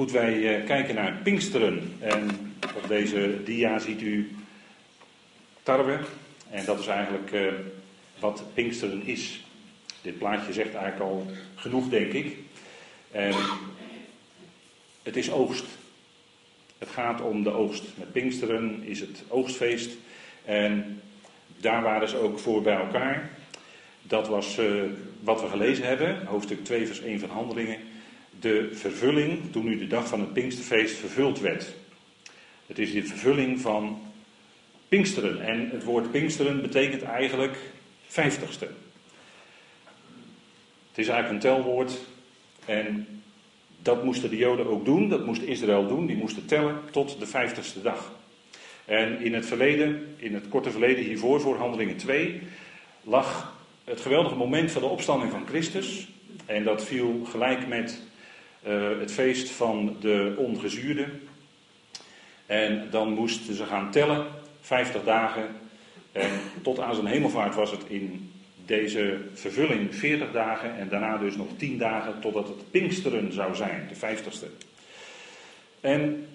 Goed, wij eh, kijken naar Pinksteren. En op deze dia ziet u tarwe. En dat is eigenlijk eh, wat Pinksteren is. Dit plaatje zegt eigenlijk al genoeg, denk ik. Het is oogst. Het gaat om de oogst. Met Pinksteren is het oogstfeest. En daar waren ze ook voor bij elkaar. Dat was uh, wat we gelezen hebben, hoofdstuk 2, vers 1 van Handelingen. De vervulling, toen nu de dag van het Pinksterfeest vervuld werd. Het is de vervulling van Pinksteren. En het woord Pinksteren betekent eigenlijk vijftigste. Het is eigenlijk een telwoord. En dat moesten de Joden ook doen, dat moest Israël doen. Die moesten tellen tot de vijftigste dag. En in het verleden, in het korte verleden hiervoor, voor handelingen 2, lag het geweldige moment van de opstanding van Christus. En dat viel gelijk met het feest van de ongezuurde. En dan moesten ze gaan tellen, 50 dagen. En tot aan zijn hemelvaart was het in deze vervulling 40 dagen. En daarna dus nog 10 dagen totdat het Pinksteren zou zijn, de 50ste. En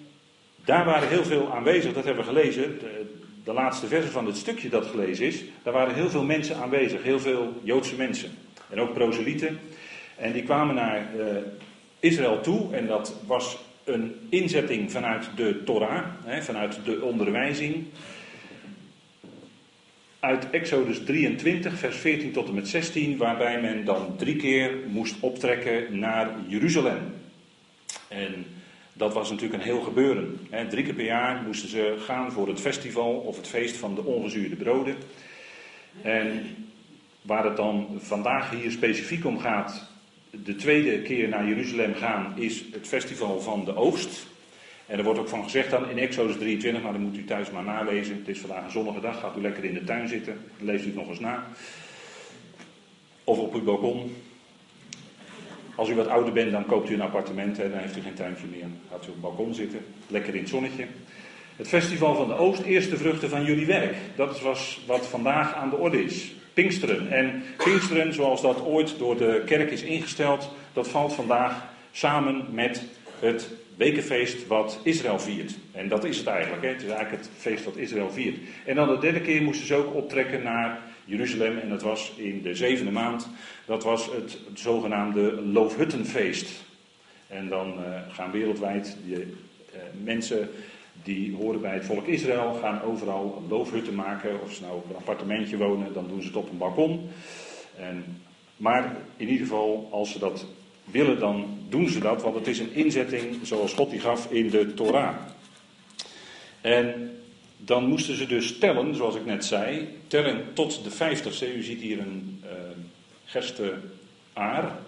daar waren heel veel aanwezig, dat hebben we gelezen. De, laatste versen van het stukje dat gelezen is. Daar waren heel veel mensen aanwezig, heel veel Joodse mensen. En ook proselieten. En die kwamen naar uh, Israël toe. En dat was een inzetting vanuit de Torah, hè, vanuit de onderwijzing. Uit Exodus 23, vers 14 tot en met 16, waarbij men dan drie keer moest optrekken naar Jeruzalem. En dat was natuurlijk een heel gebeuren. Drie keer per jaar moesten ze gaan voor het festival of het feest van de ongezuurde broden. En waar het dan vandaag hier specifiek om gaat, de tweede keer naar Jeruzalem gaan, is het festival van de oogst. En er wordt ook van gezegd dan in Exodus 23, maar dan moet u thuis maar nalezen. Het is vandaag een zonnige dag, gaat u lekker in de tuin zitten, leest u het nog eens na. Of op uw balkon, als u wat ouder bent, dan koopt u een appartement en dan heeft u geen tuintje meer. Gaat u op het balkon zitten, lekker in het zonnetje. Het festival van de Oost, eerste vruchten van jullie werk. Dat was wat vandaag aan de orde is. Pinksteren. En Pinksteren, zoals dat ooit door de kerk is ingesteld, dat valt vandaag samen met het wekenfeest wat Israël viert. En dat is het eigenlijk. Hè? Het is eigenlijk het feest wat Israël viert. En dan de derde keer moesten ze ook optrekken naar Jeruzalem. En dat was in de zevende maand. Dat was het, zogenaamde Loofhuttenfeest. En dan uh, gaan wereldwijd de uh, mensen die horen bij het volk Israël, gaan overal loofhutten maken. Of ze nou op een appartementje wonen, dan doen ze het op een balkon. En, maar in ieder geval, als ze dat willen, dan doen ze dat, want het is een inzetting zoals God die gaf in de Torah. En dan moesten ze dus tellen, zoals ik net zei, tellen tot de vijftigste. U ziet hier een uh, gerste aar.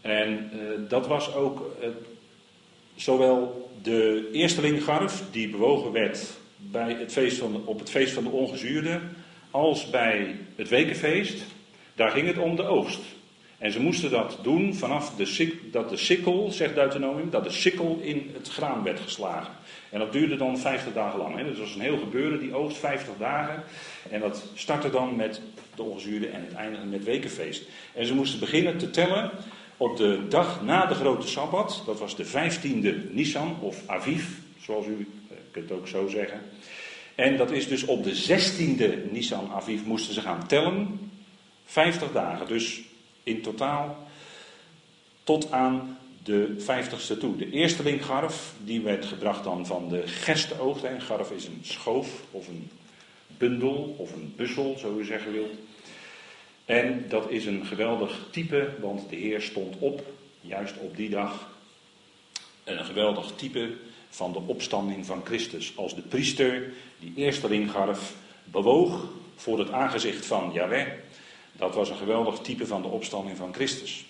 En uh, dat was ook uh, zowel de eerstelinggarf, die bewogen werd bij het feest van op het feest van de ongezuurde, als bij het wekenfeest. Daar ging het om de oogst. En ze moesten dat doen vanaf de, dat de sikkel, zegt Deuteronomium, dat de sikkel in het graan werd geslagen. En dat duurde dan 50 dagen lang. Hè. Dus dat was een heel gebeuren, die oogst 50 dagen. En dat startte dan met de ongezuurde en het eindigde met wekenfeest. En ze moesten beginnen te tellen op de dag na de grote Sabbat. Dat was de 15e Nisan of Aviv, zoals u eh, kunt ook zo zeggen. En dat is dus op de 16e Nisan Aviv moesten ze gaan tellen. 50 dagen. Dus in totaal tot aan de vijftigste toe. De eerste linkgarf, die werd gebracht dan van de gersteoogst. Een garf is een schoof of een bundel of een bussel, zo u zeggen wilt. En dat is een geweldig type, want de Heer stond op, juist op die dag. Een geweldig type van de opstanding van Christus. Als de priester die eerste linkgarf bewoog voor het aangezicht van Yahweh. Dat was een geweldig type van de opstanding van Christus.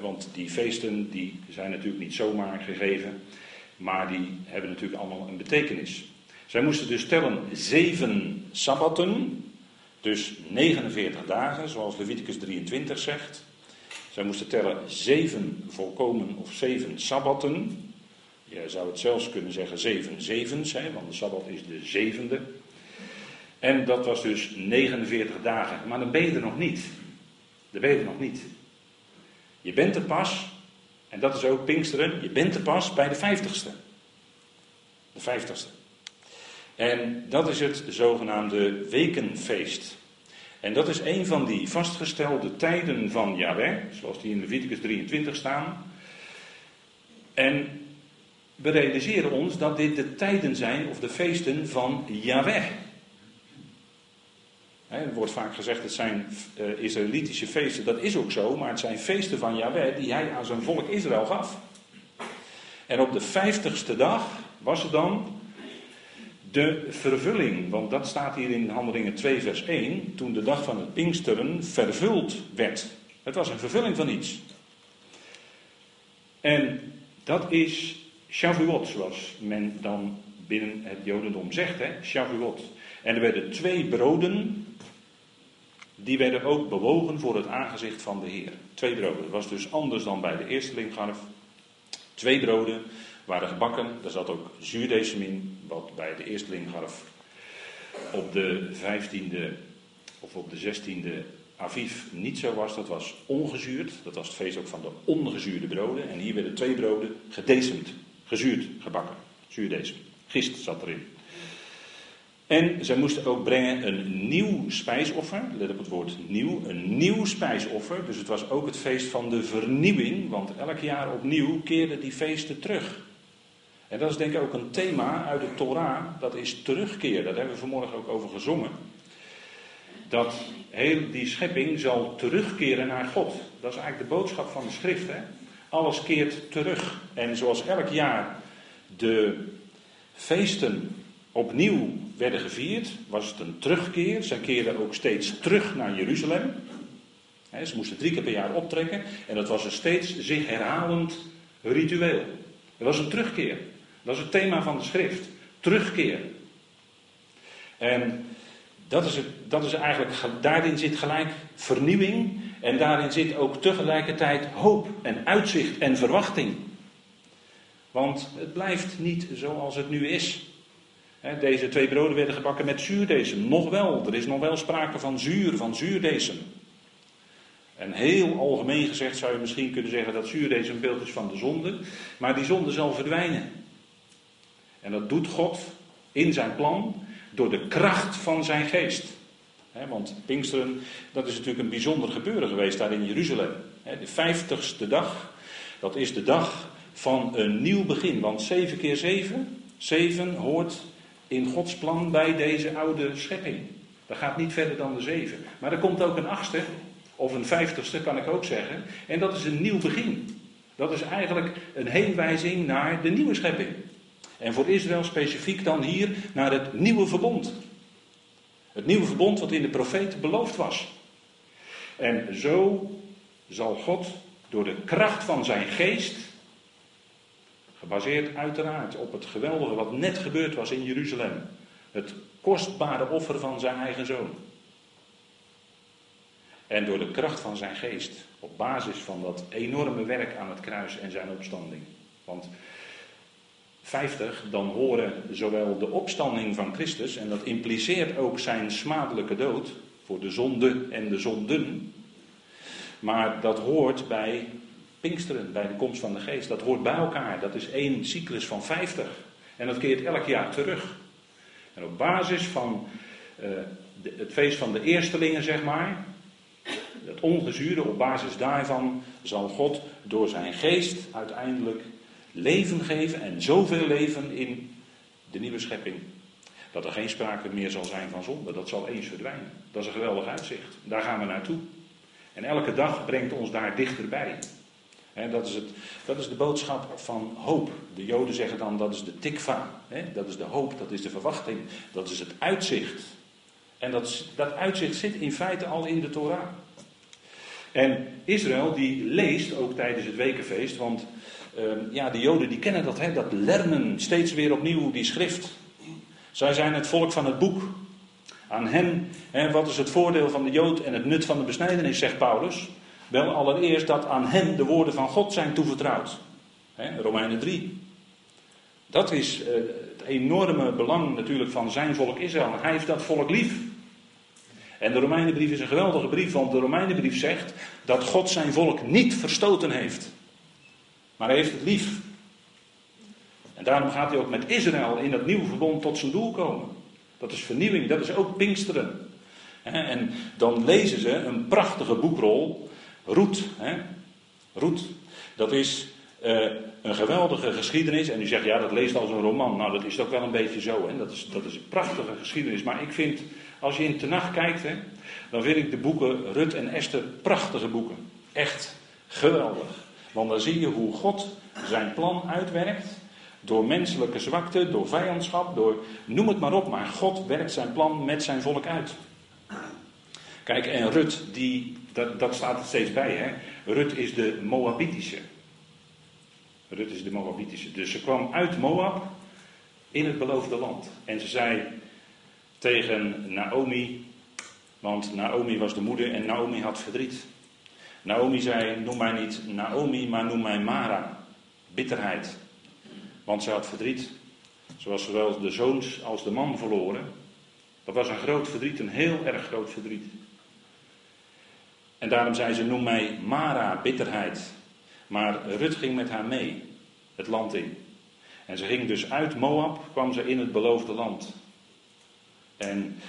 Want die feesten die zijn natuurlijk niet zomaar gegeven, maar die hebben natuurlijk allemaal een betekenis. Zij moesten dus tellen zeven sabbatten, dus 49 dagen, zoals Leviticus 23 zegt. Zij moesten tellen zeven volkomen of zeven sabbatten. Je zou het zelfs kunnen zeggen zeven zevens, hè, want de sabbat is de zevende. En dat was dus 49 dagen. Maar dan ben je er nog niet. Dan ben je er nog niet. Je bent er pas En dat is ook Pinksteren. Je bent er pas bij de vijftigste. De vijftigste. En dat is het zogenaamde wekenfeest. En dat is een van die vastgestelde tijden van Yahweh, zoals die in Leviticus 23 staan. En we realiseren ons dat dit de tijden zijn of de feesten van Yahweh. Er wordt vaak gezegd het zijn uh, Israëlitische feesten. Dat is ook zo, maar het zijn feesten van Yahweh die hij aan zijn volk Israël gaf. En op de vijftigste dag was het dan de vervulling. Want dat staat hier in Handelingen 2, vers 1. Toen de dag van het Pinksteren vervuld werd. Het was een vervulling van iets. En dat is Shavuot, zoals men dan binnen het Jodendom zegt. Hè? Shavuot. En er werden twee broden die werden ook bewogen voor het aangezicht van de Heer. Twee broden. Dat was dus anders dan bij de eerste linkgarf. Twee broden waren gebakken. Daar zat ook zuurdesem in, wat bij de eerste linkgarf op de 15e of op de 16e Aviv niet zo was. Dat was ongezuurd. Dat was het feest ook van de ongezuurde broden. En hier werden twee broden gedecemd, gezuurd, gebakken. Zuurdesem. Gist zat erin. En zij moesten ook brengen een nieuw spijsoffer. Let op het woord nieuw. Een nieuw spijsoffer. Dus het was ook het feest van de vernieuwing. Want elk jaar opnieuw keerden die feesten terug. En dat is denk ik ook een thema uit de Torah. Dat is terugkeer. Dat hebben we vanmorgen ook over gezongen. Dat heel die schepping zal terugkeren naar God. Dat is eigenlijk de boodschap van de schrift. Alles keert terug. En zoals elk jaar de feesten opnieuw werden gevierd, was het een terugkeer. Zij keerden ook steeds terug naar Jeruzalem. ze moesten drie keer per jaar optrekken en dat was een steeds zich herhalend ritueel. Het was een terugkeer. Dat is het thema van de schrift. Terugkeer. En dat is, het, dat is eigenlijk, daarin zit gelijk vernieuwing en daarin zit ook tegelijkertijd hoop en uitzicht en verwachting. Want het blijft niet zoals het nu is. Deze twee broden werden gebakken met zuurdesem. Nog wel, er is nog wel sprake van zuur, van zuurdesem. En heel algemeen gezegd zou je misschien kunnen zeggen dat zuurdesem een beeld is van de zonde. Maar die zonde zal verdwijnen. En dat doet God in zijn plan door de kracht van zijn geest. want Pinksteren, dat is natuurlijk een bijzonder gebeuren geweest daar in Jeruzalem. de vijftigste dag, dat is de dag van een nieuw begin. Want zeven keer zeven, zeven hoort in Gods plan bij deze oude schepping. Dat gaat niet verder dan de zeven. Maar er komt ook een achtste, of een vijftigste kan ik ook zeggen. En dat is een nieuw begin. Dat is eigenlijk een heenwijzing naar de nieuwe schepping. En voor Israël specifiek dan hier naar het nieuwe verbond. Het nieuwe verbond wat in de profeten beloofd was. En zo zal God door de kracht van zijn geest Gebaseerd uiteraard op het geweldige wat net gebeurd was in Jeruzalem. Het kostbare offer van zijn eigen zoon. En door de kracht van zijn geest, op basis van dat enorme werk aan het kruis en zijn opstanding. Want 50, dan horen zowel de opstanding van Christus, en dat impliceert ook zijn smadelijke dood voor de zonde en de zonden. Maar dat hoort bij Pinksteren, bij de komst van de geest. Dat hoort bij elkaar. Dat is één cyclus van 50. En dat keert elk jaar terug. En op basis van de, het feest van de eerstelingen, zeg maar, het ongezuurde, op basis daarvan zal God door zijn geest uiteindelijk leven geven en zoveel leven in de nieuwe schepping. Dat er geen sprake meer zal zijn van zonde. Dat zal eens verdwijnen. Dat is een geweldig uitzicht. Daar gaan we naartoe. En elke dag brengt ons daar dichterbij dat, is het, dat is de boodschap van hoop. De Joden zeggen dan dat is de tikva. dat is de hoop, dat is de verwachting, dat is het uitzicht. En dat, dat uitzicht zit in feite al in de Torah. En Israël die leest ook tijdens het wekenfeest, want ehm, ja, de Joden die kennen dat, dat lernen steeds weer opnieuw die schrift. Zij zijn het volk van het boek. Aan hen, wat is het voordeel van de Jood en het nut van de besnijdenis, zegt Paulus. Wel allereerst dat aan hem de woorden van God zijn toevertrouwd. Romeinen 3. Dat is eh, het enorme belang natuurlijk van zijn volk Israël. Hij heeft dat volk lief. En de Romeinenbrief is een geweldige brief, want de Romeinenbrief zegt dat God zijn volk niet verstoten heeft. Maar hij heeft het lief. En daarom gaat hij ook met Israël in dat nieuwe verbond tot zijn doel komen. Dat is vernieuwing, dat is ook Pinksteren. En dan lezen ze een prachtige boekrol, Roet. Roet, dat is eh, een geweldige geschiedenis. En u zegt, ja, dat leest als een roman. Nou, dat is ook wel een beetje zo. Dat, is, dat is een prachtige geschiedenis. Maar ik vind, als je in Tenach kijkt, dan vind ik de boeken Rut en Esther prachtige boeken. Echt geweldig. Want dan zie je hoe God zijn plan uitwerkt. Door menselijke zwakte, door vijandschap, door noem het maar op. Maar God werkt zijn plan met zijn volk uit. Kijk, en Rut, die, dat, dat staat er steeds bij. Hè? Rut is de Moabitische. Rut is de Moabitische. Dus ze kwam uit Moab in het beloofde land. En ze zei tegen Naomi, want Naomi was de moeder en Naomi had verdriet. Naomi zei: Noem mij niet Naomi, maar noem mij Mara. Bitterheid. Want ze had verdriet. Ze was zowel de zoons als de man verloren. Dat was een groot verdriet, een heel erg groot verdriet. En daarom zei ze: Noem mij Mara, bitterheid. Maar Rut ging met haar mee, het land in. En ze ging dus uit Moab, kwam ze in het beloofde land. En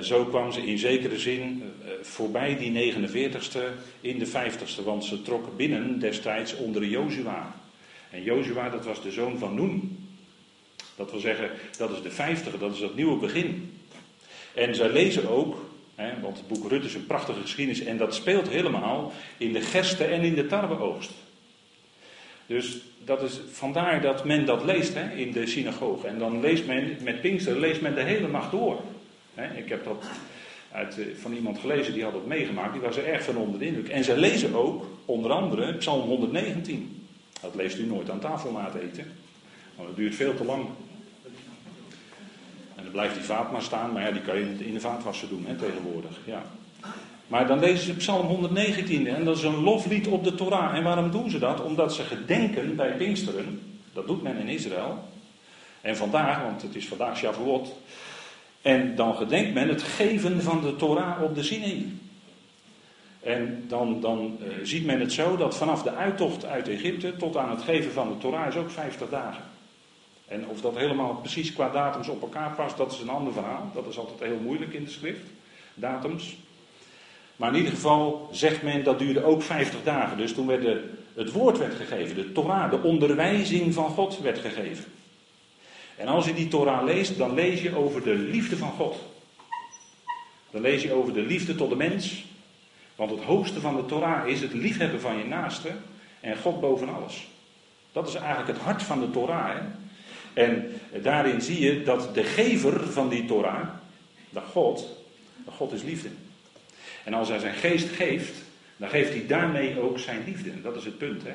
zo kwam ze in zekere zin eh, voorbij die 49ste in de 50ste, want ze trok binnen destijds onder Jozua. En Jozua, dat was de zoon van Noen. Dat wil zeggen, dat is de 50 dat is het nieuwe begin. En zij lezen ook, hè, want het boek Rut is een prachtige geschiedenis en dat speelt helemaal in de gersten en in de tarweoogst. Dus dat is vandaar dat men dat leest hè, in de synagoge. En dan leest men, met Pinkster leest men de hele nacht door. Ik heb dat uit, eh, van iemand gelezen die had het meegemaakt. Die was er erg van onder de indruk. En ze lezen ook, onder andere, Psalm 119. Dat leest u nooit aan tafel na het eten. Want dat duurt veel te lang. En dan blijft die vaat maar staan. Maar ja, die kan je in de vaatwasser doen hè, tegenwoordig. Ja. Maar dan lezen ze Psalm 119 en dat is een loflied op de Torah. En waarom doen ze dat? Omdat ze gedenken bij Pinksteren. Dat doet men in Israël. En vandaag, want het is vandaag Shavuot. En dan gedenkt men het geven van de Torah op de Sinai. En dan, dan uh, ziet men het zo dat vanaf de uittocht uit Egypte tot aan het geven van de Torah is ook 50 dagen. En of dat helemaal precies qua datums op elkaar past, dat is een ander verhaal. Dat is altijd heel moeilijk in de schrift, datums. Maar in ieder geval zegt men dat duurde ook 50 dagen. Dus toen werd de, het woord werd gegeven, de Torah, de onderwijzing van God werd gegeven. En als je die Torah leest, dan lees je over de liefde van God. Dan lees je over de liefde tot de mens. Want het hoogste van de Torah is het liefhebben van je naaste en God boven alles. Dat is eigenlijk het hart van de Torah. Hè? En daarin zie je dat de gever van die Torah, dat God, dat God is liefde. En als hij zijn geest geeft, dan geeft hij daarmee ook zijn liefde. Dat is het punt. Hè?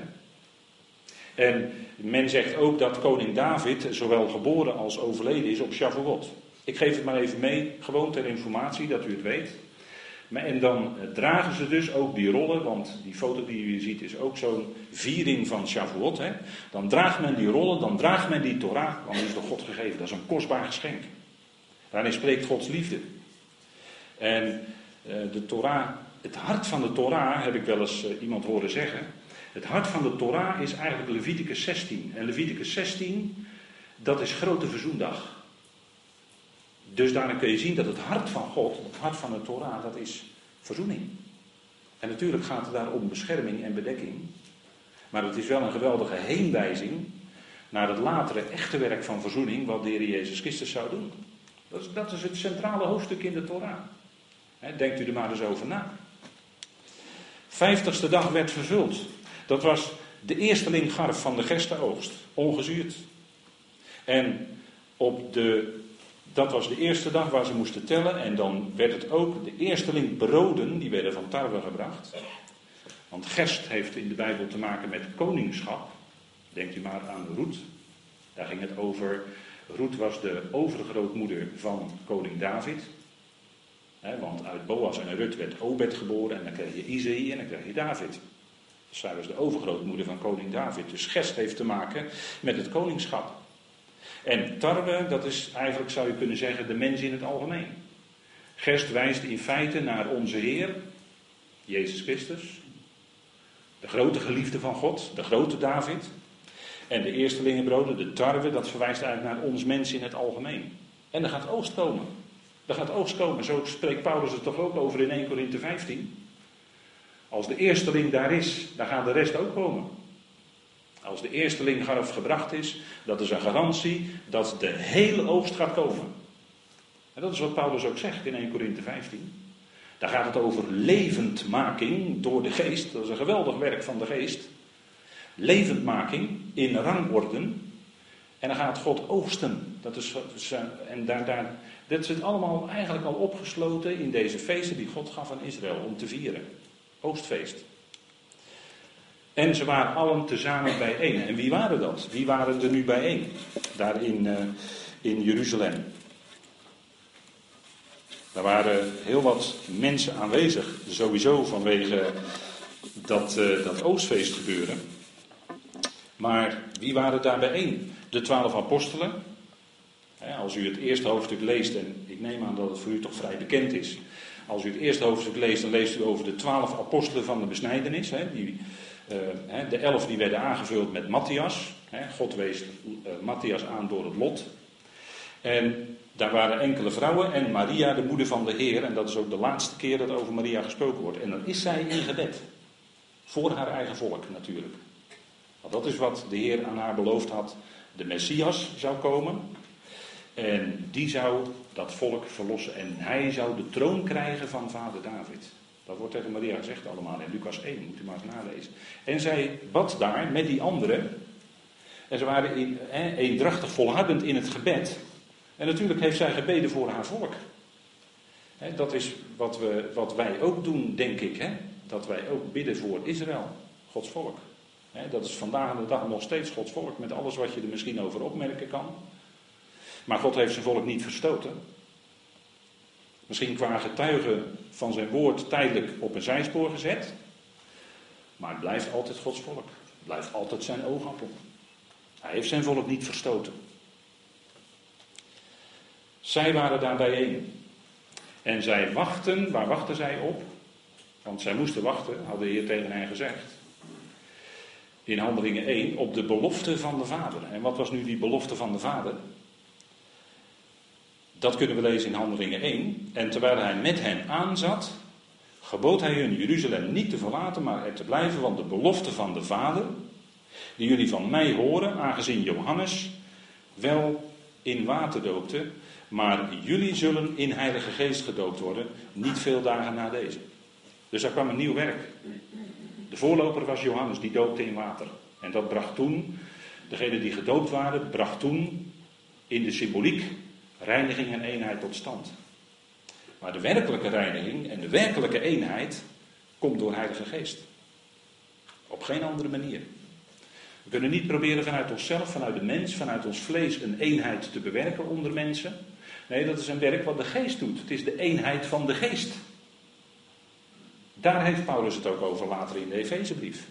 En men zegt ook dat koning David zowel geboren als overleden is op Shavuot. Ik geef het maar even mee, gewoon ter informatie, dat u het weet. Maar, en dan eh, dragen ze dus ook die rollen, want die foto die u hier ziet is ook zo'n viering van Shavuot. Hè? Dan draagt men die rollen, dan draagt men die Torah, want die is door God gegeven. Dat is een kostbaar geschenk. Daarin spreekt Gods liefde. En eh, de Torah, het hart van de Torah, heb ik wel eens eh, iemand horen zeggen. Het hart van de Torah is eigenlijk Leviticus 16. En Leviticus 16, dat is grote verzoendag. Dus daarin kun je zien dat het hart van God, het hart van de Torah, dat is verzoening. En natuurlijk gaat het daar om bescherming en bedekking. Maar het is wel een geweldige heenwijzing naar het latere echte werk van verzoening, wat de Jezus Christus zou doen. Dat is, dat is het centrale hoofdstuk in de Torah. denkt u er maar eens over na. Vijftigste dag werd vervuld. Dat was de eerste linkgarf van de gerstenoogst, ongezuurd. En op de, dat was de eerste dag waar ze moesten tellen. En dan werd het ook de eerste link broden, die werden van tarwe gebracht. Want gerst heeft in de Bijbel te maken met koningschap. Denkt u maar aan Roet. Daar ging het over. Roet was de overgrootmoeder van koning David. want uit Boas en Rut werd Obed geboren en dan kreeg je Isaïe en dan kreeg je David. Zij was de overgrootmoeder van koning David. Dus gest heeft te maken met het koningschap. En tarwe, dat is eigenlijk, zou je kunnen zeggen, de mens in het algemeen. Gest wijst in feite naar onze Heer, Jezus Christus. De grote geliefde van God, de grote David. En de eerstelingenbroden, de tarwe, dat verwijst eigenlijk naar ons mens in het algemeen. En er gaat oogst komen. Er gaat oogst komen. Zo spreekt Paulus het toch ook over in 1 Korinthe 15. Als de eersteling daar is, dan gaat de rest ook komen. Als de eersteling gebracht is, dat is een garantie dat de hele oogst gaat komen. En dat is wat Paulus ook zegt in 1 Korinthe 15. Daar gaat het over levendmaking door de geest. Dat is een geweldig werk van de geest. Levendmaking in rangorden. En dan gaat God oogsten. Dat is, en daar, daar, dat zit allemaal eigenlijk al opgesloten in deze feesten die God gaf aan Israël om te vieren. Oostfeest. En ze waren allen tezamen bijeen. En wie waren dat? Wie waren er nu bijeen? Daar in, uh, in Jeruzalem. Er waren heel wat mensen aanwezig, sowieso vanwege dat, uh, dat Oostfeest gebeuren. Maar wie waren daar bijeen? De twaalf apostelen. Als u het eerste hoofdstuk leest, en ik neem aan dat het voor u toch vrij bekend is. Als u het eerste hoofdstuk leest, dan leest u over de twaalf apostelen van de besnijdenis. Die, uh, de elf die werden aangevuld met Matthias. God wees uh, Matthias aan door het lot. En daar waren enkele vrouwen en Maria, de moeder van de Heer. En dat is ook de laatste keer dat over Maria gesproken wordt. En dan is zij in gebed. Voor haar eigen volk natuurlijk. Want dat is wat de Heer aan haar beloofd had. De Messias zou komen. En die zou dat volk verlossen. En hij zou de troon krijgen van vader David. Dat wordt tegen Maria gezegd allemaal in Lucas 1. Moet u maar eens nalezen. En zij bad daar met die anderen. En ze waren eendrachtig volhardend in het gebed. En natuurlijk heeft zij gebeden voor haar volk. dat is wat, we, wat wij ook doen, denk ik. Dat wij ook bidden voor Israël, Gods volk. dat is vandaag de dag nog steeds Gods volk, met alles wat je er misschien over opmerken kan. Maar God heeft zijn volk niet verstoten. Misschien qua getuige van zijn woord tijdelijk op een zijspoor gezet. Maar het blijft altijd Gods volk. Het blijft altijd zijn oogappel. Hij heeft zijn volk niet verstoten. Zij waren daar bijeen. En zij wachten, waar wachten zij op? Want zij moesten wachten, had de Heer tegen hen gezegd. In handelingen 1, op de belofte van de Vader. En wat was nu die belofte van de Vader? Dat kunnen we lezen in Handelingen 1. En terwijl hij met hen aanzat, gebood hij hun Jeruzalem niet te verlaten, maar er te blijven, want de belofte van de Vader, die jullie van mij horen, aangezien Johannes wel in water doopte, maar jullie zullen in Heilige Geest gedoopt worden, niet veel dagen na deze. Dus daar kwam een nieuw werk. De voorloper was Johannes, die doopte in water. En dat bracht toen, degenen die gedoopt waren, bracht toen in de symboliek reiniging en eenheid tot stand. Maar de werkelijke reiniging en de werkelijke eenheid komt door Heilige Geest. Op geen andere manier. We kunnen niet proberen vanuit onszelf, vanuit de mens, vanuit ons vlees een eenheid te bewerken onder mensen. Nee, dat is een werk wat de geest doet. Het is de eenheid van de geest. Daar heeft Paulus het ook over later in de Efezebrief.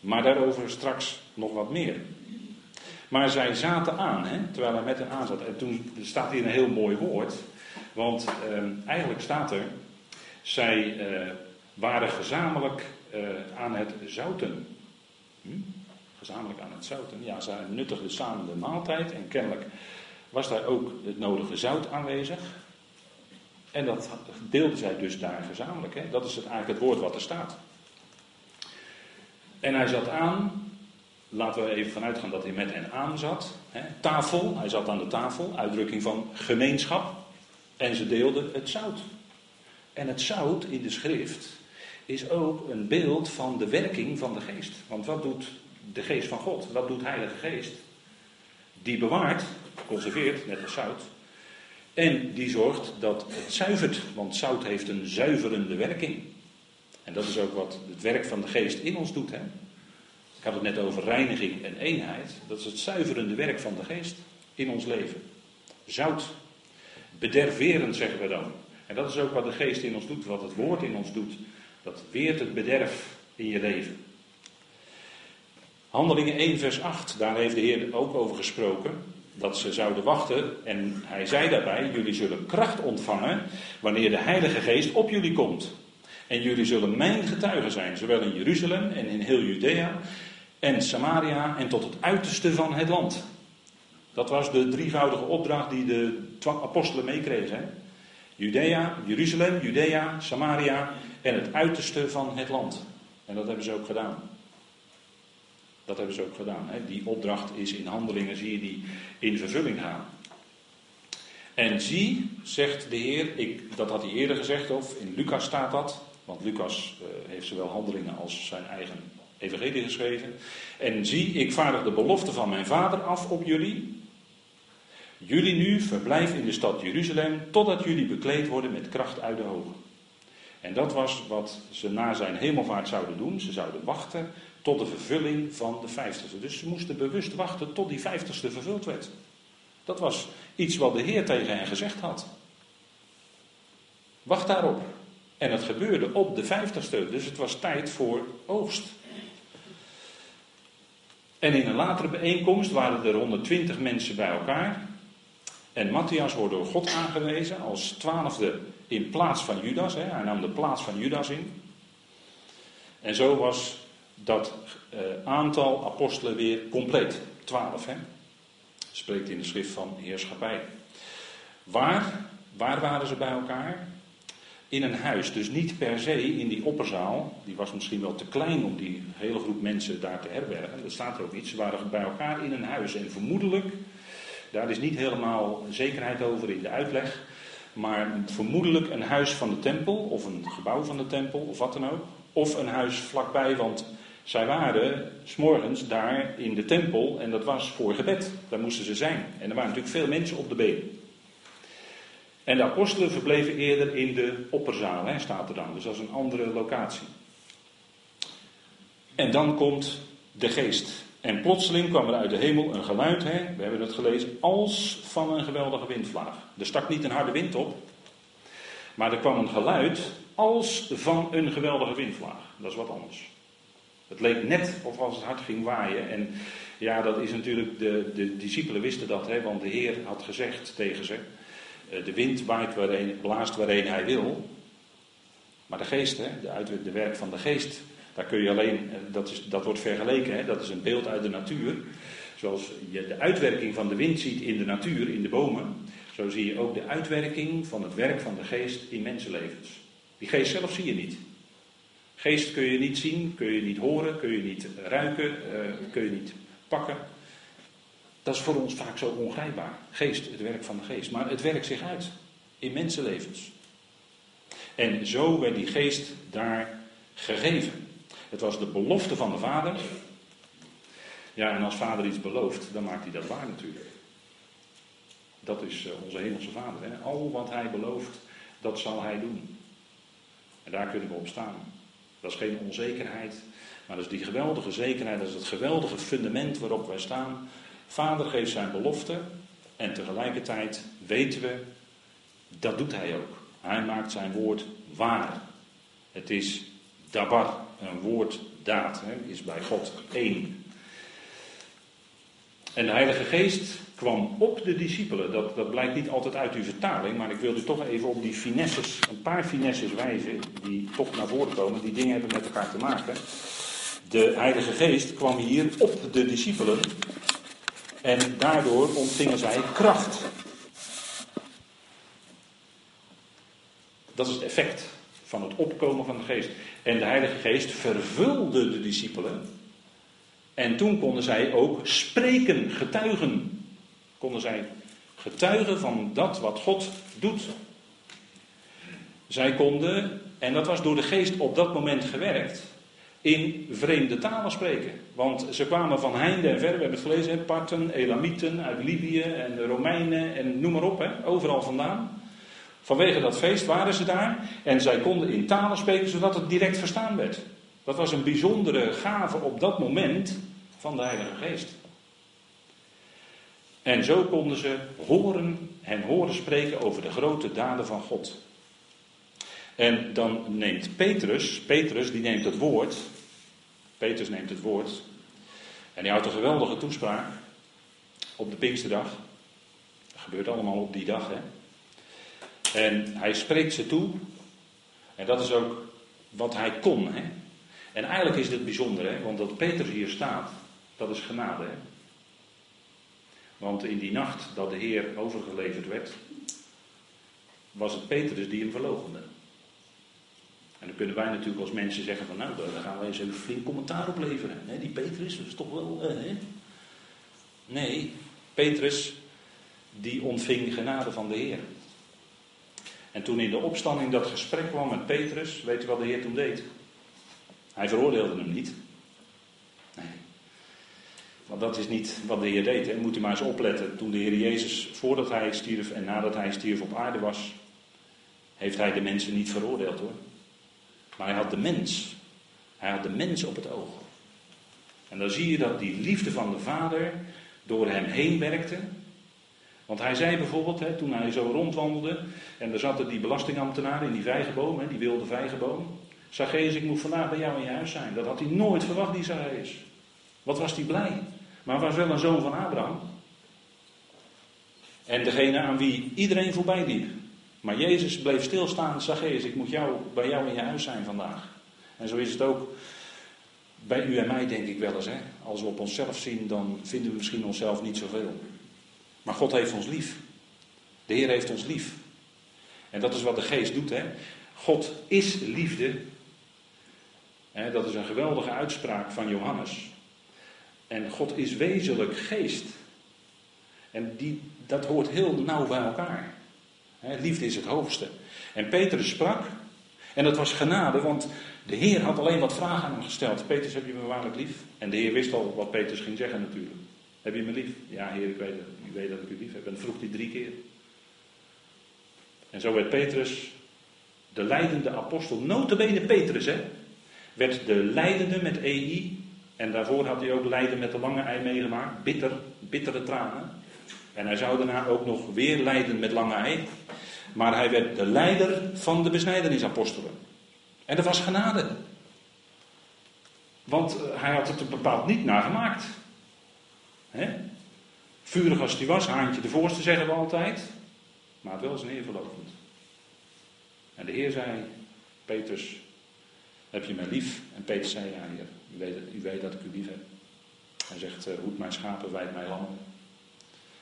Maar daarover straks nog wat meer. Maar zij zaten aan, hè, terwijl hij met hen aanzat. En toen staat hier een heel mooi woord. Want eh, eigenlijk staat er, zij eh, waren gezamenlijk eh, aan het zouten. Hm? Gezamenlijk aan het zouten. Ja, zij nuttigden samen de maaltijd. En kennelijk was daar ook het nodige zout aanwezig. En dat deelden zij dus daar gezamenlijk. Hè? Dat is het, eigenlijk het woord wat er staat. En hij zat aan, laten we even vanuit gaan dat hij met hen aan zat. Hè? Tafel, hij zat aan de tafel, uitdrukking van gemeenschap. En ze deelden het zout. En het zout in de schrift is ook een beeld van de werking van de geest. Want wat doet de geest van God? Wat doet Heilige Geest? Die bewaart conserveert, net als zout. En die zorgt dat het zuivert, want zout heeft een zuiverende werking. En dat is ook wat het werk van de geest in ons doet. Hè? Had het net over reiniging en eenheid. Dat is het zuiverende werk van de geest in ons leven. Zout. Bederverend zeggen we dan. En dat is ook wat de geest in ons doet, wat het woord in ons doet. Dat weert het bederf in je leven. Handelingen 1, vers 8, daar heeft de Heer ook over gesproken dat ze zouden wachten. En hij zei daarbij: Jullie zullen kracht ontvangen wanneer de Heilige Geest op jullie komt. En jullie zullen mijn getuigen zijn, zowel in Jeruzalem en in heel Judea en Samaria en tot het uiterste van het land. Dat was de drievoudige opdracht die de apostelen meekregen. Judea, Jeruzalem, Judea, Samaria en het uiterste van het land. En dat hebben ze ook gedaan. Dat hebben ze ook gedaan. Hè. Die opdracht is in handelingen, zie je die in vervulling gaan. En zie, zegt de Heer, ik, dat had hij eerder gezegd, of in Lucas staat dat, want Lucas uh, heeft zowel handelingen als zijn eigen evangelie geschreven. En zie, ik vaardig de belofte van mijn vader af op jullie. Jullie nu verblijven in de stad Jeruzalem totdat jullie bekleed worden met kracht uit de hoge. En dat was wat ze na zijn hemelvaart zouden doen. Ze zouden wachten tot de vervulling van de vijftigste. Dus ze moesten bewust wachten tot die vijftigste vervuld werd. Dat was iets wat de Heer tegen hen gezegd had. Wacht daarop. En het gebeurde op de vijftigste, dus het was tijd voor oogst. En in een latere bijeenkomst waren er 120 mensen bij elkaar. En Matthias wordt door God aangewezen als twaalfde in plaats van Judas. Hè. Hij nam de plaats van Judas in. En zo was dat uh, aantal apostelen weer compleet. Twaalf, hè. Spreekt in de schrift van heerschappij. Waar, waar waren ze bij elkaar? In een huis. Dus niet per se in die opperzaal. Die was misschien wel te klein om die hele groep mensen daar te herbergen. Er staat er ook iets. Ze waren bij elkaar in een huis. En vermoedelijk, daar is niet helemaal zekerheid over in de uitleg. Maar vermoedelijk een huis van de tempel. Of een gebouw van de tempel. Of wat dan ook. Of een huis vlakbij. Want zij waren s'morgens daar in de tempel en dat was voor gebed. Daar moesten ze zijn. En er waren natuurlijk veel mensen op de been. En de apostelen verbleven eerder in de opperzaal, hè, staat er dan. Dus dat is een andere locatie. En dan komt de geest. En plotseling kwam er uit de hemel een geluid, hè, we hebben het gelezen, als van een geweldige windvlaag. Er stak niet een harde wind op, maar er kwam een geluid als van een geweldige windvlaag. Dat is wat anders. Het leek net of als het hard ging waaien. En ja, dat is natuurlijk, de, de discipelen wisten dat, hè, want de Heer had gezegd tegen ze: De wind waait waarheen, blaast waarheen hij wil. Maar de geest, hè, de, de werk van de geest, daar kun je alleen, eh, dat, is, dat wordt vergeleken, hè, dat is een beeld uit de natuur. Zoals je de uitwerking van de wind ziet in de natuur, in de bomen, zo zie je ook de uitwerking van het werk van de geest in mensenlevens. Die geest zelf zie je niet. Geest kun je niet zien, kun je niet horen, kun je niet ruiken, uh, kun je niet pakken. Dat is voor ons vaak zo ongrijpbaar. Geest, het werk van de geest. Maar het werkt zich uit in mensenlevens. En zo werd die geest daar gegeven. Het was de belofte van de Vader. Ja, en als Vader iets belooft, dan maakt hij dat waar natuurlijk. Dat is uh, onze hemelse Vader. Hè? Al wat hij belooft, dat zal hij doen. En daar kunnen we op staan. Dat is geen onzekerheid, maar dat is die geweldige zekerheid, dat is het geweldige fundament waarop wij staan. Vader geeft zijn belofte en tegelijkertijd weten we, dat doet hij ook. Hij maakt zijn woord waar. Het is dabar, een woord daad, hè, is bij God één. En de Heilige Geest kwam op de discipelen. Dat, dat blijkt niet altijd uit uw vertaling, maar ik wil u toch even op die finesses, een paar finesses wijzen, die toch naar voren komen, die dingen hebben met elkaar te maken. De Heilige Geest kwam hier op de discipelen en daardoor ontvingen zij kracht. Dat is het effect van het opkomen van de Geest. En de Heilige Geest vervulde de discipelen. En toen konden zij ook spreken, getuigen konden zij getuigen van dat wat God doet. Zij konden, en dat was door de geest op dat moment gewerkt, in vreemde talen spreken. Want ze kwamen van heinde en ver, we hebben het gelezen, Parten, Elamieten uit Libië en de Romeinen en noem maar op, overal vandaan. Vanwege dat feest waren ze daar en zij konden in talen spreken zodat het direct verstaan werd. Dat was een bijzondere gave op dat moment van de Heilige Geest. En zo konden ze horen en horen spreken over de grote daden van God. En dan neemt Petrus, Petrus die neemt het woord, Petrus neemt het woord, en die houdt een geweldige toespraak op de Pinksterdag. Dat gebeurt allemaal op die dag, hè. En hij spreekt ze toe, en dat is ook wat hij kon. Hè? En eigenlijk is dit bijzonder, hè? want dat Petrus hier staat, dat is genade. Hè? Want in die nacht dat de Heer overgeleverd werd, was het Petrus die hem verloochende. En dan kunnen wij natuurlijk als mensen zeggen van nou, daar gaan we eens even flink commentaar op leveren. Hè? Die Petrus, dat is toch wel... Eh? Nee, Petrus die ontving genade van de Heer. En toen in de opstanding dat gesprek kwam met Petrus, weet u wat de Heer toen deed? Hij veroordeelde hem niet. Nee. Want dat is niet wat de Heer deed. Hè. Moet u maar eens opletten. Toen de Heer Jezus, voordat hij stierf en nadat hij stierf op aarde was, heeft hij de mensen niet veroordeeld hoor. Maar hij had de mens. Hij had de mens op het oog. En dan zie je dat die liefde van de Vader door hem heen werkte. Want hij zei bijvoorbeeld, hè, toen hij zo rondwandelde, en er zat die belastingambtenaar in die vijgenboom, hè, die wilde vijgenboom. Zacchaeus, ik moet vandaag bij jou in je huis zijn. Dat had hij nooit verwacht, die Zacchaeus. Wat was hij blij. Maar was wel een zoon van Abraham. En degene aan wie iedereen voorbij liep. Maar Jezus bleef stilstaan, Zacchaeus, ik moet jou, bij jou in je huis zijn vandaag. En zo is het ook bij u en mij, denk ik wel eens. Hè? Als we op onszelf zien, dan vinden we misschien onszelf niet zoveel. Maar God heeft ons lief. De Heer heeft ons lief. En dat is wat de geest doet. Hè? God is liefde. Hè, dat is een geweldige uitspraak van Johannes. En God is wezenlijk geest. En die, dat hoort heel nauw bij elkaar. Liefde is het hoogste. En Petrus sprak. En dat was genade, want de Heer had alleen wat vragen aan hem gesteld. Petrus, heb je me waarlijk lief? En de Heer wist al wat Petrus ging zeggen natuurlijk. Heb je me lief? Ja, Heer, ik weet, u weet dat ik u lief heb. En vroeg hij drie keer. En zo werd Petrus de leidende apostel. Notabene Petrus, hè? Werd de leidende met EI. En daarvoor had hij ook lijden met de lange ei meegemaakt. Bitter, bittere tranen. En hij zou daarna ook nog weer lijden met lange ei. Maar hij werd de leider van de besnijdenisapostelen. En dat was genade. Want eh, hij had het er bepaald niet naar gemaakt. Vurig als hij was, haantje de voorste zeggen we altijd. Maar wel zijn Heer. En de Heer zei, Petrus, heb je mij lief? En Petrus zei, ja Heer, u weet, u weet dat ik u lief heb. Hij zegt, uh, hoed mijn schapen, wijd mijn lammen.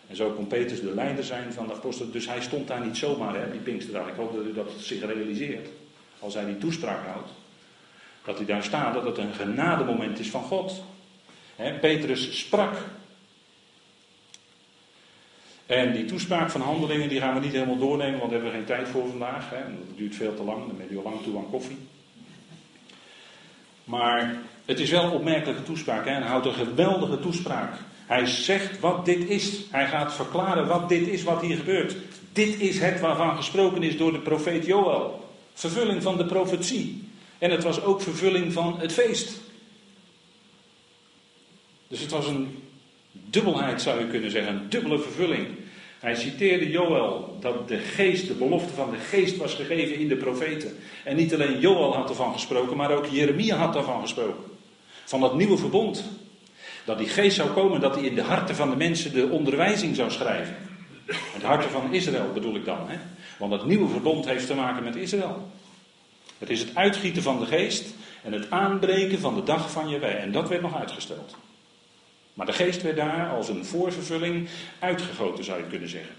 En zo kon Petrus de leider zijn van de apostelen. Dus hij stond daar niet zomaar, hè, die Pinksterdag. Ik hoop dat u dat zich realiseert. Als hij die toespraak houdt. Dat hij daar staat, dat het een genademoment is van God. Petrus sprak en die toespraak van handelingen, die gaan we niet helemaal doornemen, want daar hebben we geen tijd voor vandaag. Hè. Dat duurt veel te lang, dan ben je al lang toe aan koffie. Maar het is wel een opmerkelijke toespraak. Hè. Hij houdt een geweldige toespraak. Hij zegt wat dit is. Hij gaat verklaren wat dit is wat hier gebeurt. Dit is het waarvan gesproken is door de profeet Joël. Vervulling van de profetie. En het was ook vervulling van het feest. Dus het was een dubbelheid zou je kunnen zeggen, een dubbele vervulling. Hij citeerde Joël dat de geest, de belofte van de geest was gegeven in de profeten. En niet alleen Joël had ervan gesproken, maar ook Jeremia had daarvan gesproken. Van dat nieuwe verbond. Dat die geest zou komen, dat hij in de harten van de mensen de onderwijzing zou schrijven. De harten van Israël bedoel ik dan. Hè? Want dat nieuwe verbond heeft te maken met Israël. Het is het uitgieten van de geest en het aanbreken van de dag van je wij. En dat werd nog uitgesteld. Maar de geest werd daar als een voorvervulling uitgegoten, zou je kunnen zeggen.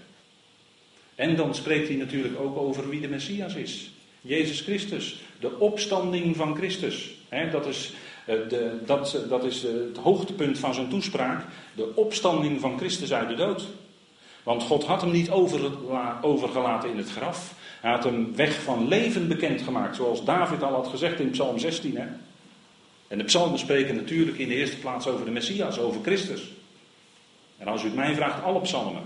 En dan spreekt hij natuurlijk ook over wie de Messias is. Jezus Christus, de opstanding van Christus. dat is, de, dat, dat is eh, het hoogtepunt van zijn toespraak. De opstanding van Christus uit de dood. Want God had hem niet overgelaten in het graf. Hij had hem weg van leven bekendgemaakt, zoals David al had gezegd in Psalm 16. Hè? En de psalmen spreken natuurlijk in de eerste plaats over de Messias, over Christus. En als u het mij vraagt, alle psalmen.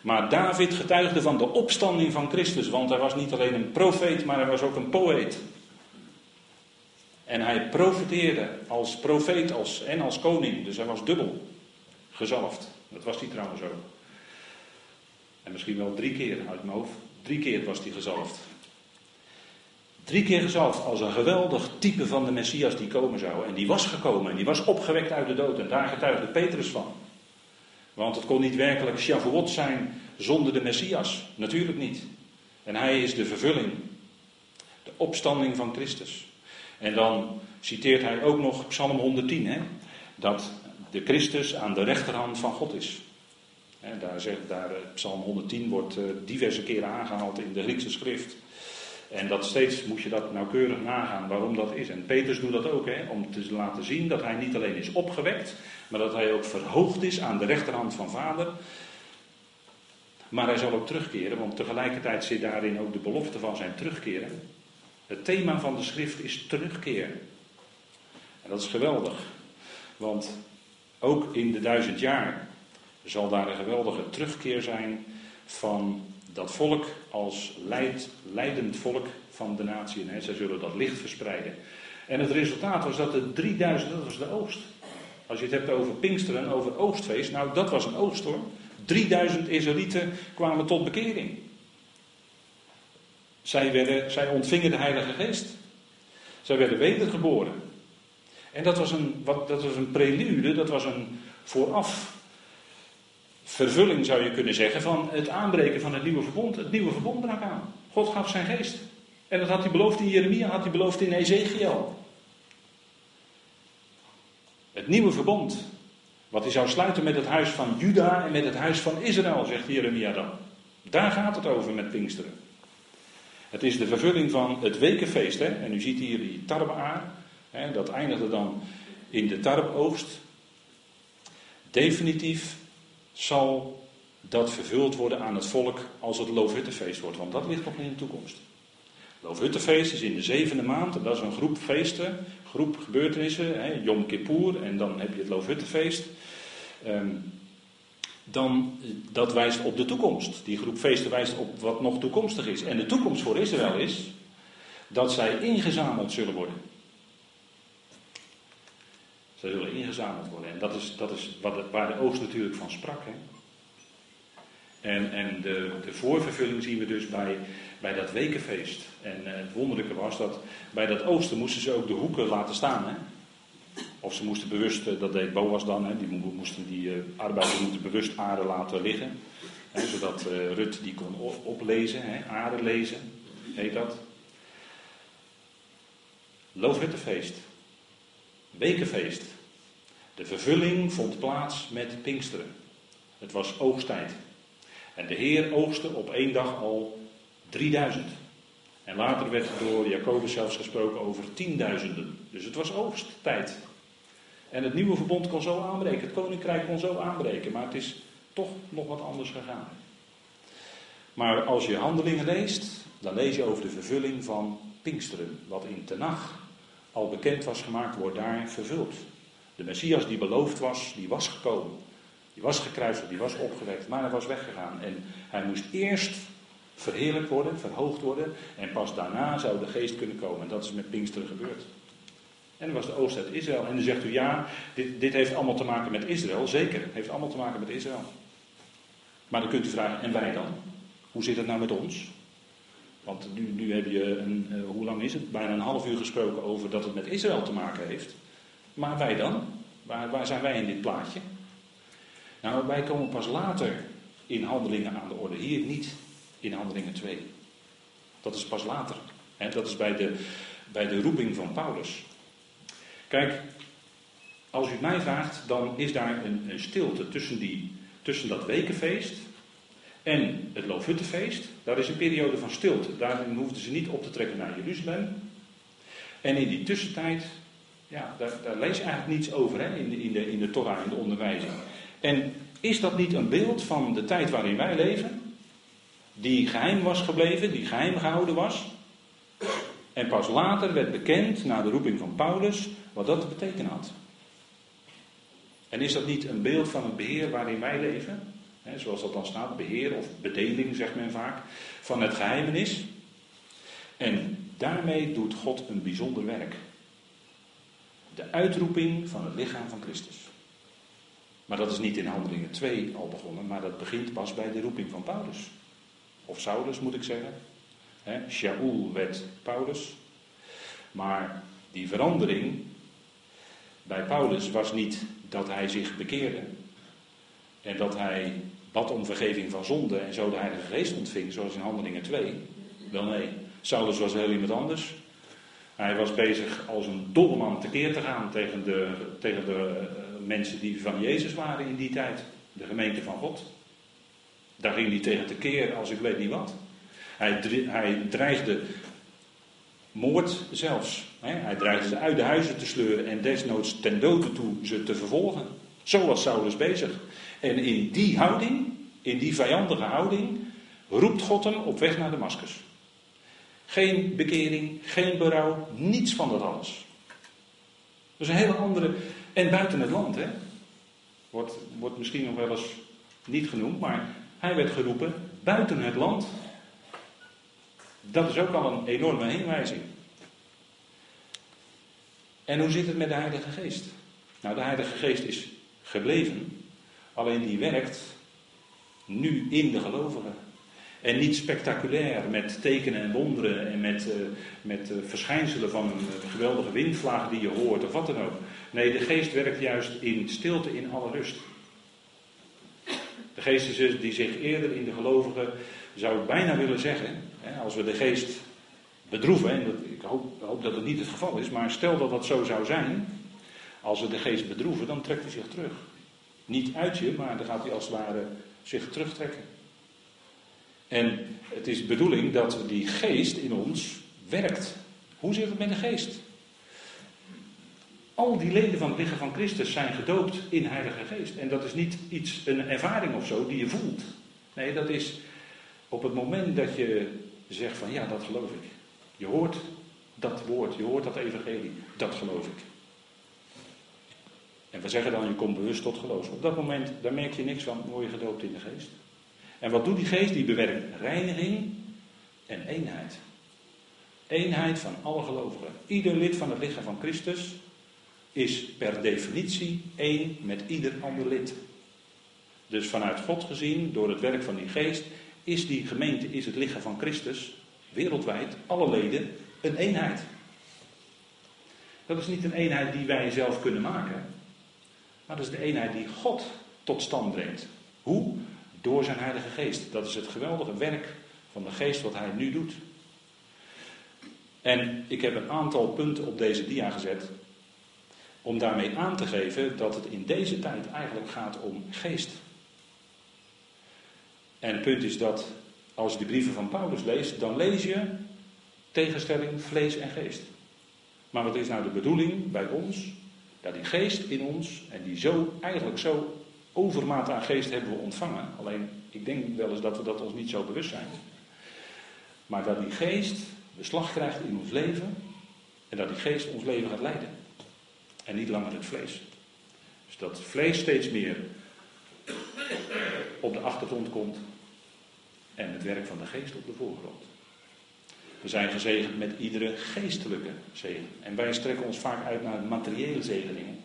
Maar David getuigde van de opstanding van Christus, want hij was niet alleen een profeet, maar hij was ook een poëet. En hij profeteerde als profeet als, en als koning, dus hij was dubbel gezalfd. Dat was hij trouwens ook. En misschien wel drie keer uit mijn hoofd. Drie keer was hij gezalfd. Drie keer gezalfd als een geweldig type van de Messias die komen zou. En die was gekomen en die was opgewekt uit de dood. En daar getuigde Petrus van. Want het kon niet werkelijk Shavuot zijn zonder de Messias. Natuurlijk niet. En hij is de vervulling De opstanding van Christus. En dan citeert hij ook nog Psalm 110, hè, dat de Christus aan de rechterhand van God is. Daar zegt, daar, eh, Psalm 110 wordt uh, diverse keren aangehaald in de Griekse schrift. En dat steeds moet je dat nauwkeurig nagaan waarom dat is. En Petrus doet dat ook, hè, om te laten zien dat hij niet alleen is opgewekt, maar dat hij ook verhoogd is aan de rechterhand van Vader. Maar hij zal ook terugkeren, want tegelijkertijd zit daarin ook de belofte van zijn terugkeren. Het thema van de schrift is terugkeer. En dat is geweldig, want ook in de duizend jaar zal daar een geweldige terugkeer zijn van dat volk als leid, leidend volk van de natie. Hè. Zij zullen dat licht verspreiden. En het resultaat was dat de 3000, dat was de oogst. Als je het hebt over Pinksteren, over oogstfeest, nou dat was een oogst hoor. 3000 Israëlieten kwamen tot bekering. Zij, werden, zij ontvingen de Heilige Geest. Zij werden wedergeboren. En dat was een, wat, dat was een prelude, dat was een vooraf vervulling zou je kunnen zeggen van het aanbreken van het nieuwe verbond. Het nieuwe verbond brak aan. God gaf zijn geest. En dat had hij beloofd in Jeremia, had hij beloofd in Ezekiel. Het nieuwe verbond. Wat hij zou sluiten met het huis van Juda en met het huis van Israël, zegt Jeremia dan. Daar gaat het over met Pinksteren. Het is de vervulling van het wekenfeest. Hè? En u ziet hier die tarweaar. Hè? Dat eindigde dan in de tarweoogst. Definitief zal dat vervuld worden aan het volk als het Loofhuttenfeest wordt. Want dat ligt nog in de toekomst. Loofhuttenfeest is in de zevende maand. Dat is een groep feesten, groep gebeurtenissen. Hè, Yom Kippur en dan heb je het Loofhuttenfeest. Um, dan, dat wijst op de toekomst. Die groep feesten wijst op wat nog toekomstig is. En de toekomst voor Israël is dat zij ingezameld zullen worden. Zij zullen ingezameld worden. En dat is, dat is wat, waar de oogst natuurlijk van sprak. Hè? En, en de, de voorvervulling zien we dus bij, bij dat wekenfeest. En eh, het wonderlijke was dat bij dat oosten moesten ze ook de hoeken laten staan. Hè? Of ze moesten bewust, eh, dat deed Boas dan, hè, die moesten die uh, arbeiders moeten bewust aarde laten liggen. Hè, zodat uh, Rut die kon oplezen, hè, aarde lezen, heet dat. Loofhuttenfeest. Wekenfeest. De vervulling vond plaats met Pinksteren. Het was oogsttijd. En de Heer oogste op één dag al 3000. En later werd door Jacobus zelfs gesproken over tienduizenden. Dus het was oogsttijd. En het nieuwe verbond kon zo aanbreken. Het koninkrijk kon zo aanbreken. Maar het is toch nog wat anders gegaan. Maar als je handelingen leest, dan lees je over de vervulling van Pinksteren. Wat in Tenach al bekend was gemaakt, wordt daar vervuld. De Messias die beloofd was, die was gekomen. Die was gekruisigd, die was opgewekt, maar hij was weggegaan. En hij moest eerst verheerlijkt worden, verhoogd worden. En pas daarna zou de geest kunnen komen. En dat is met Pinksteren gebeurd. En dan was de oost uit Israël. En dan zegt u ja, dit, dit heeft allemaal te maken met Israël. Zeker, het heeft allemaal te maken met Israël. Maar dan kunt u vragen, en wij dan? Hoe zit het nou met ons? Want nu, nu heb je, een, uh, hoe lang is het? Bijna een half uur gesproken over dat het met Israël te maken heeft. Maar wij dan? Waar, waar zijn wij in dit plaatje? Nou, wij komen pas later in handelingen aan de orde. Hier niet in handelingen 2. Dat is pas later. Dat is bij de, bij de roeping van Paulus. Kijk, als u het mij vraagt, dan is daar een, een stilte tussen, die, tussen dat wekenfeest en het Loofhuttenfeest. Daar is een periode van stilte. Daarin hoefden ze niet op te trekken naar Jeruzalem. En in die tussentijd, ja, daar, daar lees je eigenlijk niets over hè, in, de, in, de, in de Torah, in de onderwijzing. En is dat niet een beeld van de tijd waarin wij leven? Die geheim was gebleven, die geheim gehouden was. En pas later werd bekend, na de roeping van Paulus, wat dat te betekenen had. En is dat niet een beeld van het beheer waarin wij leven? zoals dat dan staat, beheer of bedeling zegt men vaak, van het geheimenis. En daarmee doet God een bijzonder werk. De uitroeping van het lichaam van Christus. Maar dat is niet in Handelingen 2 al begonnen, maar dat begint pas bij de roeping van Paulus. Of Saulus moet ik zeggen. He, Shaul werd Paulus. Maar die verandering bij Paulus was niet dat hij zich bekeerde. En dat hij bad om vergeving van zonde en zo de Heilige Geest ontving, zoals in Handelingen 2. Wel nee, Saulus was heel iemand anders. Hij was bezig als een dolle man tekeer te gaan tegen de, tegen de eh, mensen die van Jezus waren in die tijd. De gemeente van God. Daar ging hij tegen tekeer als ik weet niet wat. Hij, hij dreigde moord zelfs. Hij dreigde ze uit de huizen te sleuren en desnoods ten dode toe ze te vervolgen. Zo was Saulus bezig. En in die houding, in die vijandige houding, roept God hem op weg naar Damascus. Geen bekering, geen berouw, niets van dat alles. Dat is een hele andere. En buiten het land, hè? Wordt, wordt misschien nog wel eens niet genoemd, maar hij werd geroepen buiten het land. Dat is ook al een enorme heenwijzing. En hoe zit het met de Heilige Geest? Nou, de Heilige Geest is gebleven, alleen die werkt nu in de gelovigen. En niet spectaculair met tekenen en wonderen en met, uh, met uh, verschijnselen van een geweldige windvlaag die je hoort of wat dan ook. Nee, de geest werkt juist in stilte, in alle rust. Geest die zich eerder in de gelovigen, zou ik bijna willen zeggen, hè, als we de geest bedroeven, en dat, ik hoop, hoop dat het niet het geval is, maar stel dat dat zo zou zijn, als we de geest bedroeven, dan trekt hij zich terug. Niet uit je, maar dan gaat hij als het ware zich terugtrekken. En het is de bedoeling dat die geest in ons werkt. Hoe zit het met de geest? Al die leden van het lichaam van Christus zijn gedoopt in Heilige Geest. En dat is niet iets, een ervaring of zo die je voelt. Nee, dat is op het moment dat je zegt van ja, dat geloof ik. Je hoort dat woord, je hoort dat evangelie, dat geloof ik. En we zeggen dan, je komt bewust tot geloof. Op dat moment, daar merk je niks van, word je gedoopt in de geest. En wat doet die geest? Die bewerkt reiniging en eenheid. Eenheid van alle gelovigen. Ieder lid van het lichaam van Christus is per definitie één met ieder ander lid. Dus vanuit God gezien, door het werk van die geest, is die gemeente, is het lichaam van Christus, wereldwijd, alle leden, een eenheid. Dat is niet een eenheid die wij zelf kunnen maken, maar dat is de eenheid die God tot stand brengt. Hoe? Door zijn Heilige Geest. Dat is het geweldige werk van de Geest wat hij nu doet. En ik heb een aantal punten op deze dia gezet. Om daarmee aan te geven dat het in deze tijd eigenlijk gaat om geest. En het punt is dat als je de brieven van Paulus leest, dan lees je tegenstelling vlees en geest. Maar wat is nou de bedoeling bij ons? Dat die geest in ons, en die zo, eigenlijk zo overmaat aan geest hebben we ontvangen. Alleen, ik denk wel eens dat we dat ons niet zo bewust zijn. Maar dat die geest beslag krijgt in ons leven. En dat die geest ons leven gaat leiden. En niet langer het vlees. Dus dat vlees steeds meer op de achtergrond komt. En het werk van de geest op de voorgrond. We zijn gezegend met iedere geestelijke zegen. En wij strekken ons vaak uit naar materiële zegeningen.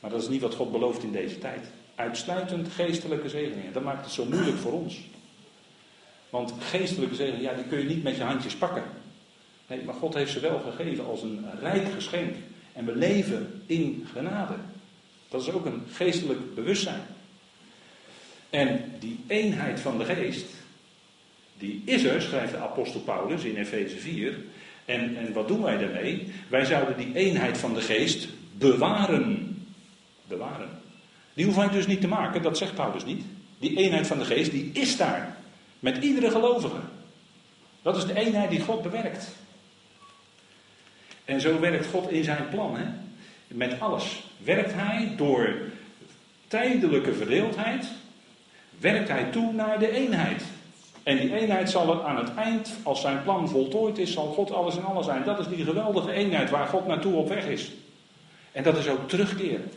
Maar dat is niet wat God belooft in deze tijd. Uitsluitend geestelijke zegeningen. Dat maakt het zo moeilijk voor ons. Want geestelijke zegeningen, ja, die kun je niet met je handjes pakken. Nee, maar God heeft ze wel gegeven als een rijk geschenk. En we leven in genade. Dat is ook een geestelijk bewustzijn. En die eenheid van de geest, die is er, schrijft de apostel Paulus in Efeze 4. En, en wat doen wij daarmee? Wij zouden die eenheid van de geest bewaren. Bewaren. Die hoeven wij dus niet te maken, dat zegt Paulus niet. Die eenheid van de geest, die is daar. Met iedere gelovige. Dat is de eenheid die God bewerkt. En zo werkt God in zijn plan. Hè? Met alles. Werkt hij door tijdelijke verdeeldheid, werkt hij toe naar de eenheid. En die eenheid zal er aan het eind, als zijn plan voltooid is, zal God alles in alles zijn. Dat is die geweldige eenheid waar God naartoe op weg is. En dat is ook terugkeren.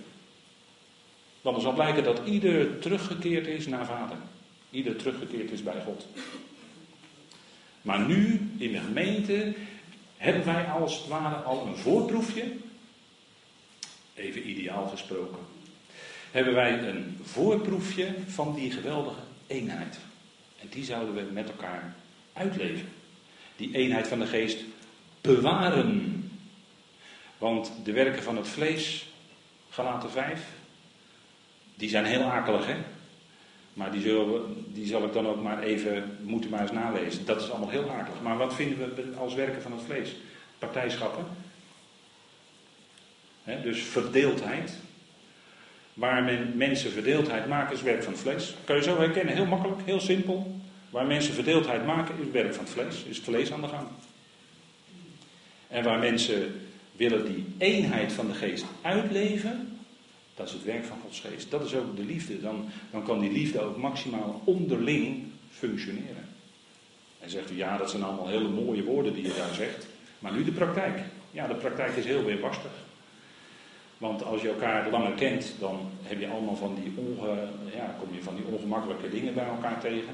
Want er zal blijken dat ieder teruggekeerd is naar Vader. Ieder teruggekeerd is bij God. Maar nu, in de gemeente, hebben wij als het ware al een voorproefje. Even ideaal gesproken. Hebben wij een voorproefje van die geweldige eenheid. En die zouden we met elkaar uitleven. Die eenheid van de geest bewaren. Want de werken van het vlees, Galaten 5, die zijn heel akelig, hè? Maar die, die zal ik dan ook maar even moeten maar eens nalezen. Dat is allemaal heel akelig. Maar wat vinden we als werken van het vlees? Partijschappen. dus verdeeldheid. Waar men, mensen verdeeldheid maken is werk van het vlees. Kan je zo herkennen, heel makkelijk, heel simpel. Waar mensen verdeeldheid maken is werk van het vlees. Is vlees aan de gang. En waar mensen willen die eenheid van de geest uitleven, dat is het werk van Gods geest. Dat is ook de liefde. Dan, dan kan die liefde ook maximaal onderling functioneren. En zegt u, ja, dat zijn allemaal hele mooie woorden die je daar zegt. Maar nu de praktijk. Ja, de praktijk is heel weerbarstig. Want als je elkaar langer kent, dan heb je allemaal van die, onge, ja, kom je van die ongemakkelijke dingen bij elkaar tegen.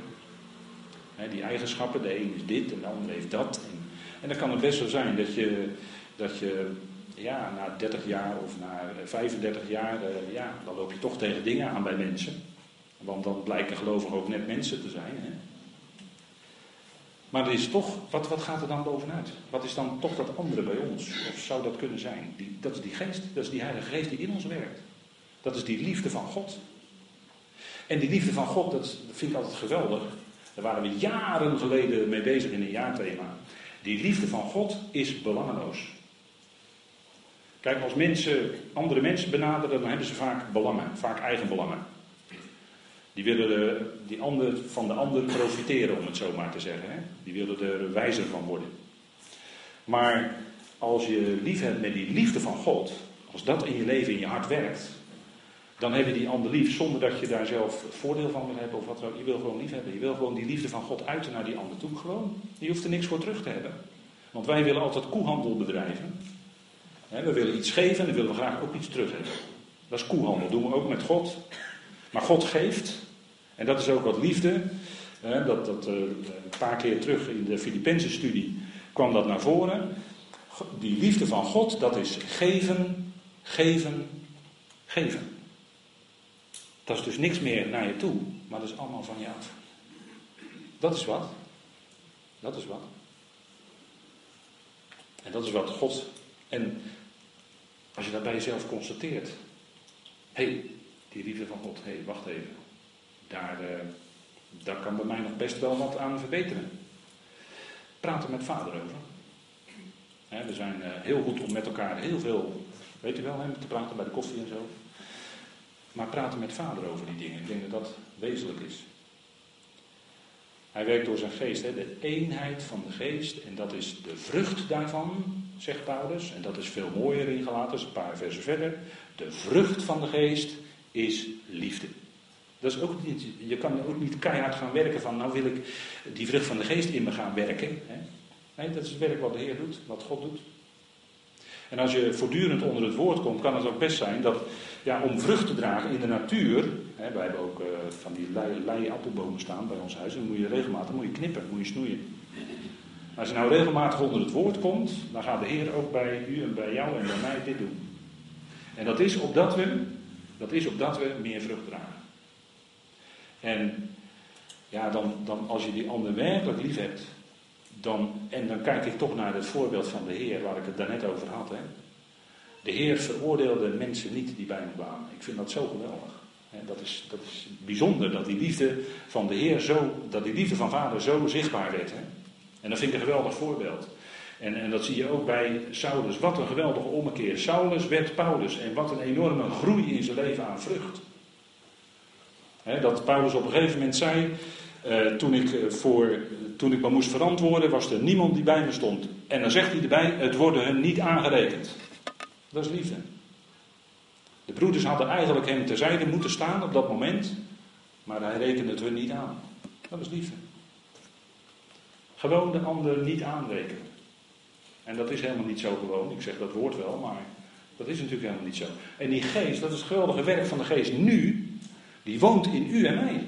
die eigenschappen, de een is dit en de ander heeft dat. En, en dan kan het best zo zijn dat je, dat je ja, na 30 jaar of na 35 jaar, uh, ja, dan loop je toch tegen dingen aan bij mensen. Want dan blijken gelovigen ook net mensen te zijn. Hè? Maar er is toch, wat, wat gaat er dan bovenuit? Wat is dan toch dat andere bij ons? Of zou dat kunnen zijn? Die, dat is die geest, dat is die Heilige Geest die in ons werkt. Dat is die liefde van God. En die liefde van God, dat, vind ik altijd geweldig. Daar waren we jaren geleden mee bezig in een jaarthema. Die liefde van God is belangeloos. Kijk, als mensen andere mensen benaderen, dan hebben ze vaak belangen, vaak eigen belangen. Die willen die ander, van de ander profiteren, om het zo maar te zeggen. Hè? Die willen er wijzer van worden. Maar als je lief hebt met die liefde van God, als dat in je leven, in je hart werkt, dan heb je die ander lief zonder dat je daar zelf voordeel van wil hebben of wat Je wil gewoon lief hebben. Je wil gewoon die liefde van God uiten naar die ander toe. Gewoon. Je hoeft er niks voor terug te hebben. Want wij willen altijd koehandel bedrijven. We willen iets geven en dan willen we graag ook iets terug hebben. Dat is koehandel. Doen we ook met God. Maar God geeft. En dat is ook wat liefde. Dat, dat, eh, een paar keer terug in de Filipijnse studie kwam dat naar voren. Die liefde van God, dat is geven, geven, geven. Dat is dus niks meer naar je toe, maar dat is allemaal van je af. Dat is wat. Dat is wat. En dat is wat God. En als je dat bij jezelf constateert. Hé, hey, die liefde van God, hé, hey, wacht even. Daar, uh, daar kan bij mij nog best wel wat aan verbeteren. Praat er met vader over. we zijn uh, heel goed om met elkaar heel veel, weet u wel, hè, te praten bij de koffie en zo. Maar praten met vader over die dingen. Ik denk dat dat wezenlijk is. Hij werkt door zijn geest, de eenheid van de geest. En dat is de vrucht daarvan, zegt Paulus. En dat is veel mooier ingelaten, een paar versen verder. De vrucht van de geest is liefde. Dat is ook niet, je kan ook niet keihard gaan werken van, nou wil ik die vrucht van de geest in me gaan werken. Hè. Nee, dat is het werk wat de Heer doet, wat God doet. En als je voortdurend onder het woord komt, kan het ook best zijn dat ja, om vrucht te dragen in de natuur. Hè, wij hebben ook uh, van die lei, appelbomen staan bij ons huis. En dan moet je regelmatig moet je knippen, moet je snoeien. Als je nou regelmatig onder het woord komt, dan gaat de Heer ook bij u en bij jou en bij mij dit doen. En dat is opdat we, dat is opdat we meer vrucht dragen. En ja, dan, dan als je die ander werkelijk lief hebt, dan, en dan kijk ik toch naar het voorbeeld van de Heer waar ik het daarnet over had. Hè. De Heer veroordeelde mensen niet die bij hem kwamen. Ik vind dat zo geweldig. Dat is, dat is bijzonder dat die liefde van de Heer zo, dat die liefde van vader zo zichtbaar werd. Hè? En dat vind ik een geweldig voorbeeld. En, en dat zie je ook bij Saulus. Wat een geweldige ommekeer. Saulus werd Paulus. En wat een enorme groei in zijn leven aan vrucht. dat Paulus op een gegeven moment zei. Eh, toen, ik eh, voor, toen ik me moest verantwoorden, was er niemand die bij me stond. En dan zegt hij erbij: Het worden hun niet aangerekend. Dat is liefde. De broeders hadden eigenlijk hem terzijde moeten staan op dat moment, maar hij rekende het hun niet aan. Dat is liefde. Gewoon de ander niet aanrekenen. En dat is helemaal niet zo gewoon. Ik zeg dat woord wel, maar dat is natuurlijk helemaal niet zo. En die geest, dat is het geweldige werk van de geest nu, die woont in u en mij.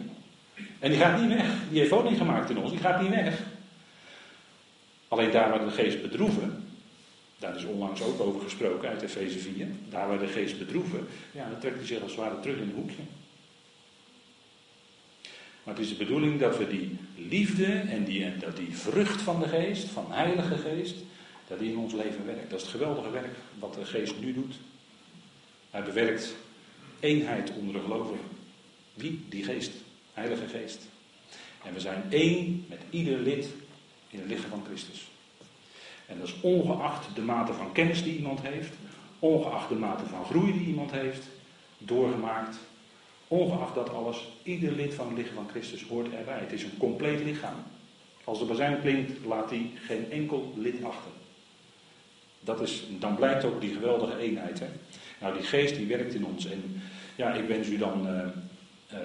En die gaat niet weg. Die heeft woning gemaakt in ons, die gaat niet weg. Alleen daar waar de geest bedroeven, daar is onlangs ook over gesproken uit Efeze 4. Daar waar de geest bedroeven, ja, dan trekt hij zich als het ware terug in een hoekje. Maar het is de bedoeling dat we die liefde en die, dat die vrucht van de geest, van heilige geest, dat die in ons leven werkt. Dat is het geweldige werk wat de geest nu doet. Hij bewerkt eenheid onder de gelovigen. Wie? Die geest. Heilige Geest. En we zijn één met ieder lid in het lichaam van Christus. En dat is ongeacht de mate van kennis die iemand heeft, ongeacht de mate van groei die iemand heeft, doorgemaakt. Ongeacht dat alles, ieder lid van het lichaam van Christus hoort erbij. Het is een compleet lichaam. Als de bazijn klinkt, laat hij geen enkel lid achter. Dat is, dan blijkt ook die geweldige eenheid. Hè? Nou, die geest die werkt in ons. En ja, ik wens u dan uh, uh,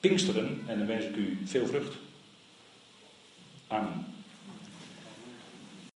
Pinksteren en dan wens ik u veel vrucht. Amen.